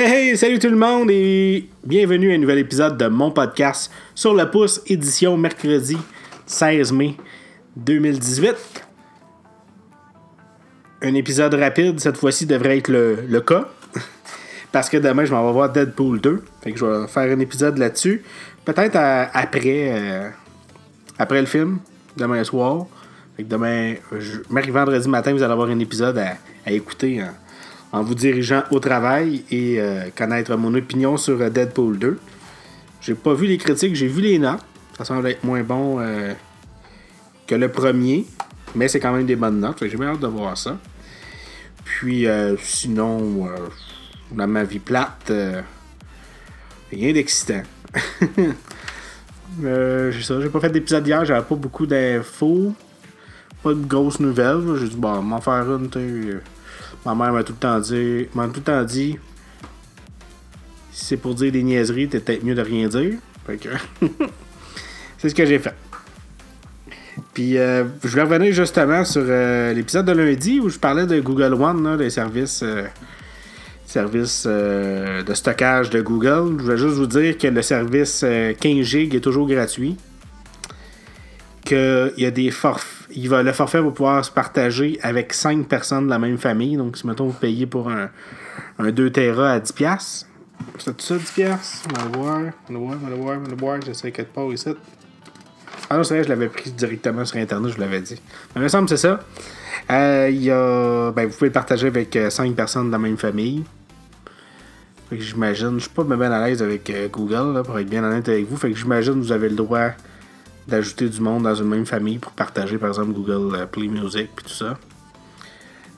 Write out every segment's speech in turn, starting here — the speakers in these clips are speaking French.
Hey, salut tout le monde et bienvenue à un nouvel épisode de mon podcast sur le pouce, édition mercredi 16 mai 2018. Un épisode rapide, cette fois-ci, devrait être le, cas. Parce que demain, je m'en vais voir Deadpool 2. Fait que je vais faire un épisode là-dessus. Peut-être après, euh, après le film, demain soir. Fait demain, mercredi, vendredi matin, vous allez avoir un épisode à, écouter en, en vous dirigeant au travail et euh, connaître mon opinion sur euh, Deadpool 2. J'ai pas vu les critiques, j'ai vu les notes. Ça semble être moins bon euh, que le premier, mais c'est quand même des bonnes notes. J'ai bien hâte de voir ça. Puis sinon, dans ma vie plate, rien d'excitant. J'ai pas fait d'épisode hier, j'avais pas beaucoup d'infos, pas de grosses nouvelles. J'ai dit, bon, m'en faire une, tu. Ma mère m'a tout le temps dit, m'a tout le temps dit, si c'est pour dire des niaiseries, t'es peut-être mieux de rien dire. Fait que, c'est ce que j'ai fait. Puis, euh, je vais revenir justement sur euh, l'épisode de lundi où je parlais de Google One, des services, euh, services de stockage de Google. Je voulais juste vous dire que le service euh, 15 GB est toujours gratuit. Qu'il y a des. Il va, le forfait va pouvoir se partager avec 5 personnes de la même famille. Donc, si mettons vous payez pour un, un 2 Tera à 10$, c'est tout ça 10$? On va le voir, on va le voir, on va le voir, on va le voir. J'essaie quelque part ici. Ah non, c'est vrai, je l'avais pris directement sur Internet, je vous l'avais dit. Mais me semble que c'est ça. Euh, y a, ben, vous pouvez le partager avec 5 personnes de la même famille. Fait que j'imagine, je suis pas bien à l'aise avec euh, Google, pour être bien honnête avec vous. Fait que j'imagine que vous avez le droit d'ajouter du monde dans une même famille pour partager, par exemple, Google euh, Play Music puis tout ça.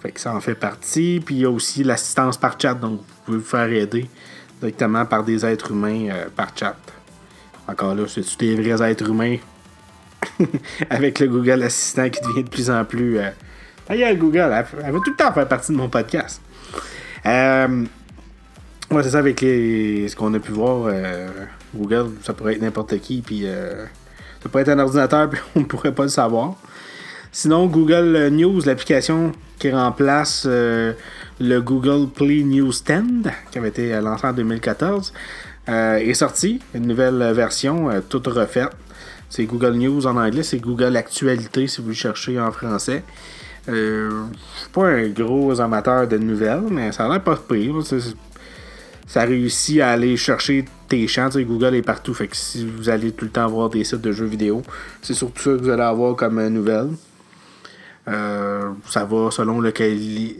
Fait que ça en fait partie. Puis il y a aussi l'assistance par chat, donc vous pouvez vous faire aider directement par des êtres humains euh, par chat. Encore là, c'est des vrais êtres humains? Avec le Google Assistant qui devient de plus en plus. Euh... Regarde, Google, elle, elle veut tout le temps faire partie de mon podcast. Euh... Ouais, c'est ça avec les... ce qu'on a pu voir. euh, Google, ça pourrait être n'importe qui, puis ça pourrait être un ordinateur, puis on ne pourrait pas le savoir. Sinon, Google News, l'application qui remplace euh, le Google Play Newsstand, qui avait été lancé en 2014, euh, est sortie. Une nouvelle version, euh, toute refaite. C'est Google News en anglais, c'est Google Actualité si vous le cherchez en français. Je suis pas un gros amateur de nouvelles, mais ça a l'air pas pire. Ça réussit à aller chercher tes champs. Google est partout. Fait que si vous allez tout le temps voir des sites de jeux vidéo, c'est surtout ça que vous allez avoir comme euh, nouvelle. Euh, ça va selon la, qualité.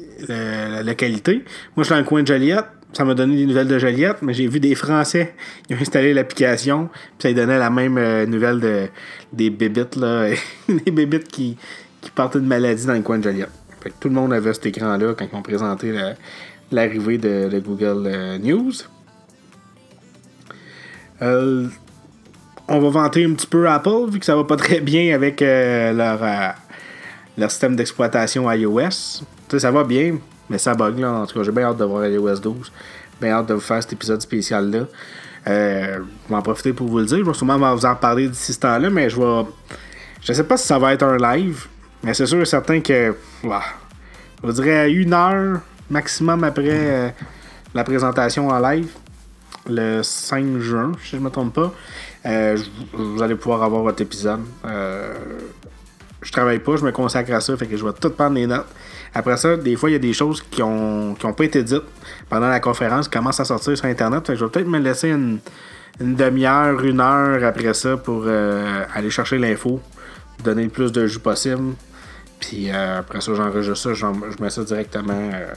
Moi, je suis dans le coin de Joliette. Ça m'a donné des nouvelles de Joliette, mais j'ai vu des Français qui ont installé l'application. Puis ça lui donnait la même euh, nouvelle de, des bébites, là. des bébites qui, qui portent une maladie dans le coin de Joliette. Fait que tout le monde avait cet écran-là quand ils ont présenté la- l'arrivée de, Google euh, News. Euh, on va vanter un petit peu Apple, vu que ça va pas très bien avec euh, leur, leur système d'exploitation iOS. Tu sais, ça va bien, mais ça bug là. En tout cas, j'ai bien hâte de voir iOS 12. Bien hâte de vous faire cet épisode spécial-là. Je vais en profiter pour vous le dire. Je vais sûrement vous en parler d'ici ce temps-là, mais je vais. Je sais pas si ça va être un live, mais c'est sûr et certain que. je vous dirais une heure maximum après euh, la présentation en live, le 5 juin, si je ne me trompe pas, euh, vous allez pouvoir avoir votre épisode. Euh, je travaille pas, je me consacre à ça, fait que je vais tout prendre les notes. Après ça, des fois, il y a des choses qui ont, qui ont pas été dites pendant la conférence, qui commencent à sortir sur Internet. Je vais peut-être me laisser une, une demi-heure, une heure après ça pour euh, aller chercher l'info, donner le plus de jus possible. Puis euh, après ça, j'enregistre ça, je mets ça directement euh,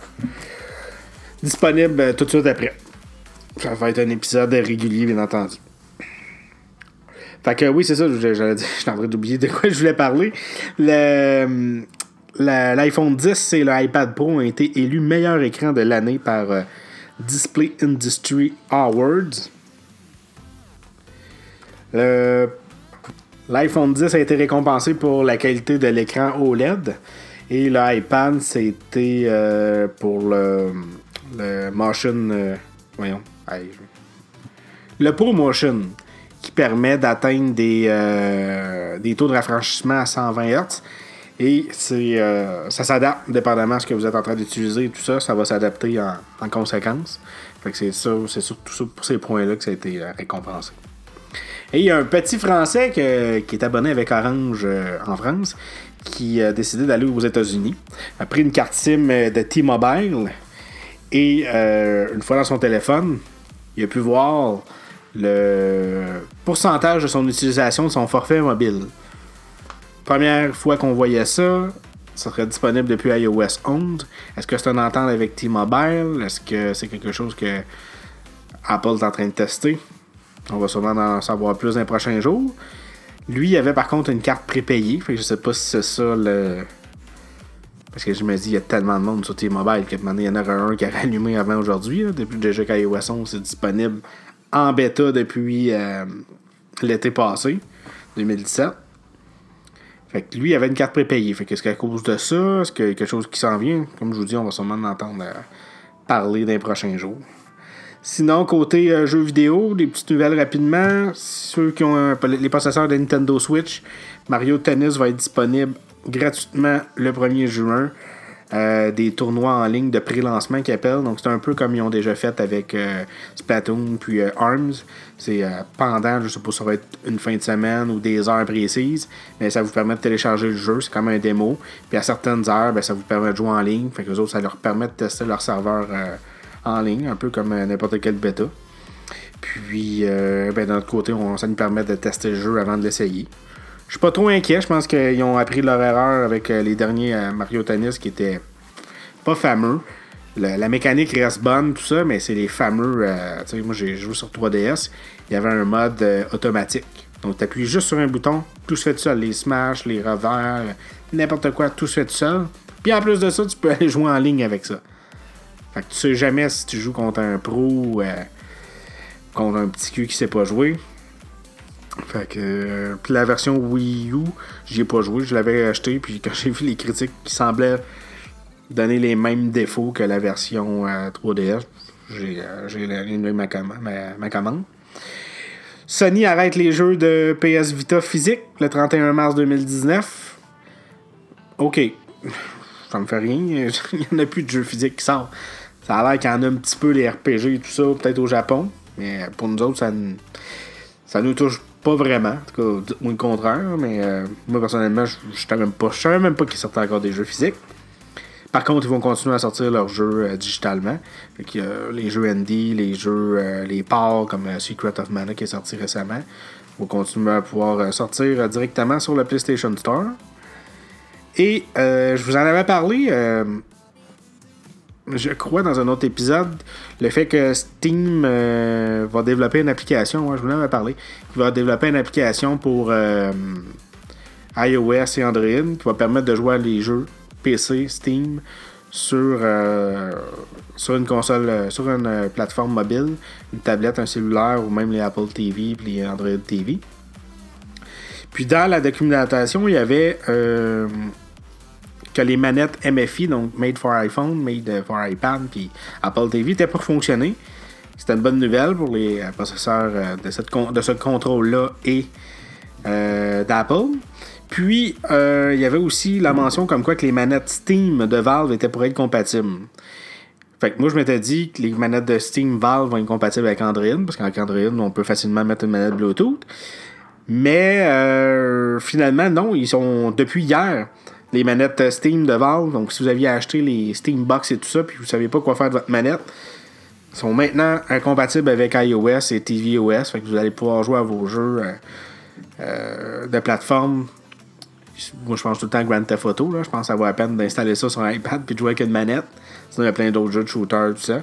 disponible euh, tout de suite après. Ça va être un épisode régulier, bien entendu. Fait que oui, c'est ça, j'allais dire, je suis en train d'oublier de quoi je voulais parler. Le, L'iPhone 10 et l'iPad Pro ont été élus meilleur écran de l'année par Display Industry Awards. Le- L'iPhone 10 a été récompensé pour la qualité de l'écran OLED et l'iPad c'était euh, pour le, le motion euh, voyons le ProMotion qui permet d'atteindre des, euh, des taux de rafraîchissement à 120 Hz Et ça s'adapte dépendamment de ce que vous êtes en train d'utiliser. Tout ça, ça va s'adapter en, en conséquence. C'est c'est surtout pour ces points-là que ça a été récompensé. Et il y a un petit Français qui est abonné avec Orange euh, en France qui a décidé d'aller aux États-Unis. A pris une carte SIM euh, de T-Mobile et euh, une fois dans son téléphone, il a pu voir le pourcentage de son utilisation de son forfait mobile. Première fois qu'on voyait ça, ça serait disponible depuis iOS 11. Est-ce que c'est une entente avec T-Mobile? Est-ce que c'est quelque chose que Apple est en train de tester? On va sûrement en savoir plus dans les prochains jours. Lui, il avait par contre une carte prépayée. Fait que je sais pas si c'est ça le. Parce que je me dis, il y a tellement de monde sur T-Mobile que maintenant, il y en aurait un qui a rallumé avant aujourd'hui. Depuis déjà qu'iOS 11 c'est disponible en bêta depuis euh, l'été passé, 2017. Fait que lui, il avait une carte prépayée. Fait que est-ce qu'à cause de ça, est-ce qu'il y a quelque chose qui s'en vient? Comme je vous dis, on va sûrement en entendre euh, parler dans les prochains jours. Sinon, côté euh, jeux vidéo, des petites nouvelles rapidement. Ceux qui ont les possesseurs de Nintendo Switch, Mario Tennis va être disponible gratuitement le 1er juin. Euh, des tournois en ligne de pré-lancement qu'ils appellent. Donc, c'est un peu comme ils ont déjà fait avec euh, Splatoon puis euh, ARMS. C'est pendant, je sais pas ça va être une fin de semaine ou des heures précises, mais ça vous permet de télécharger le jeu. C'est comme un démo. Puis à certaines heures, ben, ça vous permet de jouer en ligne. Fait que les autres, ça leur permet de tester leur serveur en ligne, un peu comme euh, n'importe quel bêta. Puis, euh, ben, d'un autre côté, ça nous permet de tester le jeu avant de l'essayer. Je suis pas trop inquiet. Je pense qu'ils ont appris leur erreur avec euh, les derniers Mario Tennis qui étaient pas fameux. La, mécanique reste bonne, tout ça, mais c'est les fameux. tu sais, moi, j'ai joué sur 3DS. Il y avait un mode automatique. Donc, tu appuies juste sur un bouton, tout se fait tout seul. Les smash, les revers, n'importe quoi, tout se fait tout seul. Puis en plus de ça, tu peux aller jouer en ligne avec ça. Fait que tu sais jamais si tu joues contre un pro ou euh, contre un petit cul qui sait pas jouer. Fait que. euh, puis la version Wii U, j'y ai pas joué, je l'avais acheté, puis quand j'ai vu les critiques qui semblaient donner les mêmes défauts que la version euh, 3DS, j'ai euh, j'ai annulé ma- ma commande. Sony arrête les jeux de PS Vita physique le 31 mars 2019. Ok. Ça me fait rien. Il n'y en a plus de jeux physiques qui sortent. Ça a l'air qu'il y en a un petit peu les RPG et tout ça, peut-être au Japon. Mais pour nous autres, ça, ça nous touche pas vraiment. En tout cas, dites-moi le contraire. Mais euh, moi, personnellement, je savais même pas, je savais même pas qu'il sortait encore des jeux physiques. Par contre, ils vont continuer à sortir leurs jeux euh, digitalement. Fait euh, les jeux indie, les jeux, les parts comme Secret of Mana qui est sorti récemment, vont continuer à pouvoir sortir directement sur le PlayStation Store. Et je vous en avais parlé, je crois, dans un autre épisode, le fait que Steam euh, va développer une application. ouais, je vous en parlé. Il va développer une application pour euh, iOS et Android qui va permettre de jouer à les jeux PC, Steam sur, euh, sur une console, sur une plateforme mobile, une tablette, un cellulaire ou même les Apple TV et les Android TV. Puis dans la documentation, il y avait que les manettes MFI, donc Made for iPhone, Made for iPad, puis Apple TV, n'étaient pas fonctionnées. C'était une bonne nouvelle pour les euh, possesseurs euh, de, de ce contrôle-là et euh, d'Apple. Puis, il y avait aussi la mention comme quoi que les manettes Steam de Valve étaient pour être compatibles. Fait que moi, je m'étais dit que les manettes de Steam Valve vont être compatibles avec Android, parce qu'avec Android, on peut facilement mettre une manette Bluetooth. Mais finalement, non, ils sont depuis hier les manettes Steam de Valve. Donc, si vous aviez acheté les Steam Box et tout ça, puis vous ne savez pas quoi faire de votre manette, sont maintenant incompatibles avec iOS et tvOS. Fait que vous allez pouvoir jouer à vos jeux euh, euh, de plateforme. Moi, je pense tout le temps à Grand Theft Auto. Là. Je pense que ça vaut la peine d'installer ça sur un iPad puis de jouer avec une manette. Sinon, il y a plein d'autres jeux de shooter, tout ça.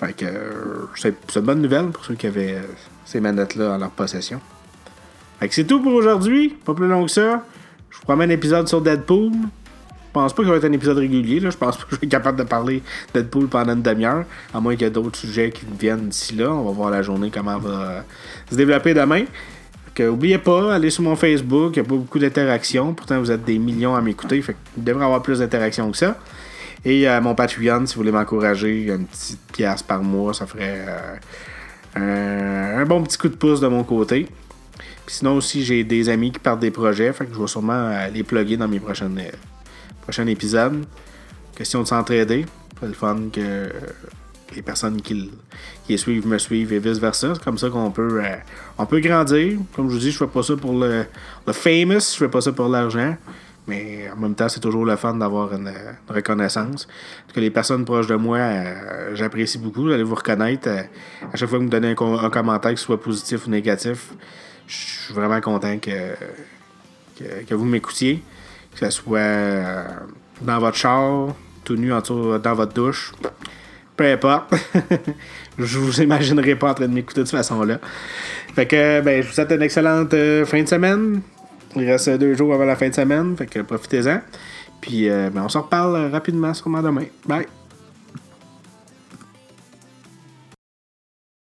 Fait que euh, c'est une bonne nouvelle pour ceux qui avaient euh, ces manettes-là en leur possession. Fait que c'est tout pour aujourd'hui. Pas plus long que ça. Je vous promets un épisode sur Deadpool. Je pense pas que ça va être un épisode régulier. Là. Je pense pas que je vais être capable de parler Deadpool pendant une demi-heure. À moins qu'il y ait d'autres sujets qui viennent d'ici là. On va voir la journée comment elle va euh, se développer demain. Que, oubliez pas, allez sur mon Facebook. Il n'y a pas beaucoup d'interactions. Pourtant, vous êtes des millions à m'écouter. Fait qu'il devrait y avoir plus d'interactions que ça. Et euh, mon Patreon, si vous voulez m'encourager, une petite pièce par mois, ça ferait euh, un bon petit coup de pouce de mon côté. Sinon aussi, j'ai des amis qui partent des projets, fait que je vais sûrement les plugger dans mes euh, prochains épisodes. Question de s'entraider. C'est le fun que les personnes qui, qui les suivent me suivent et vice-versa. C'est comme ça qu'on peut, euh, on peut grandir. Comme je vous dis, je fais pas ça pour le, famous, je fais pas ça pour l'argent. Mais en même temps, c'est toujours le fun d'avoir une, reconnaissance. Parce que les personnes proches de moi, euh, j'apprécie beaucoup. Allez vous reconnaître. à chaque fois que vous me donnez un, un commentaire, que ce soit positif ou négatif, je suis vraiment content que, que, vous m'écoutiez. Que ce soit euh, dans votre char, tout nu en dans votre douche. Peu importe. je vous imaginerai pas en train de m'écouter de cette façon-là. Fait que ben, je vous souhaite une excellente euh, fin de semaine. Il reste deux jours avant la fin de semaine. Fait que profitez-en. Puis euh, ben, on se reparle rapidement, sûrement demain. Bye!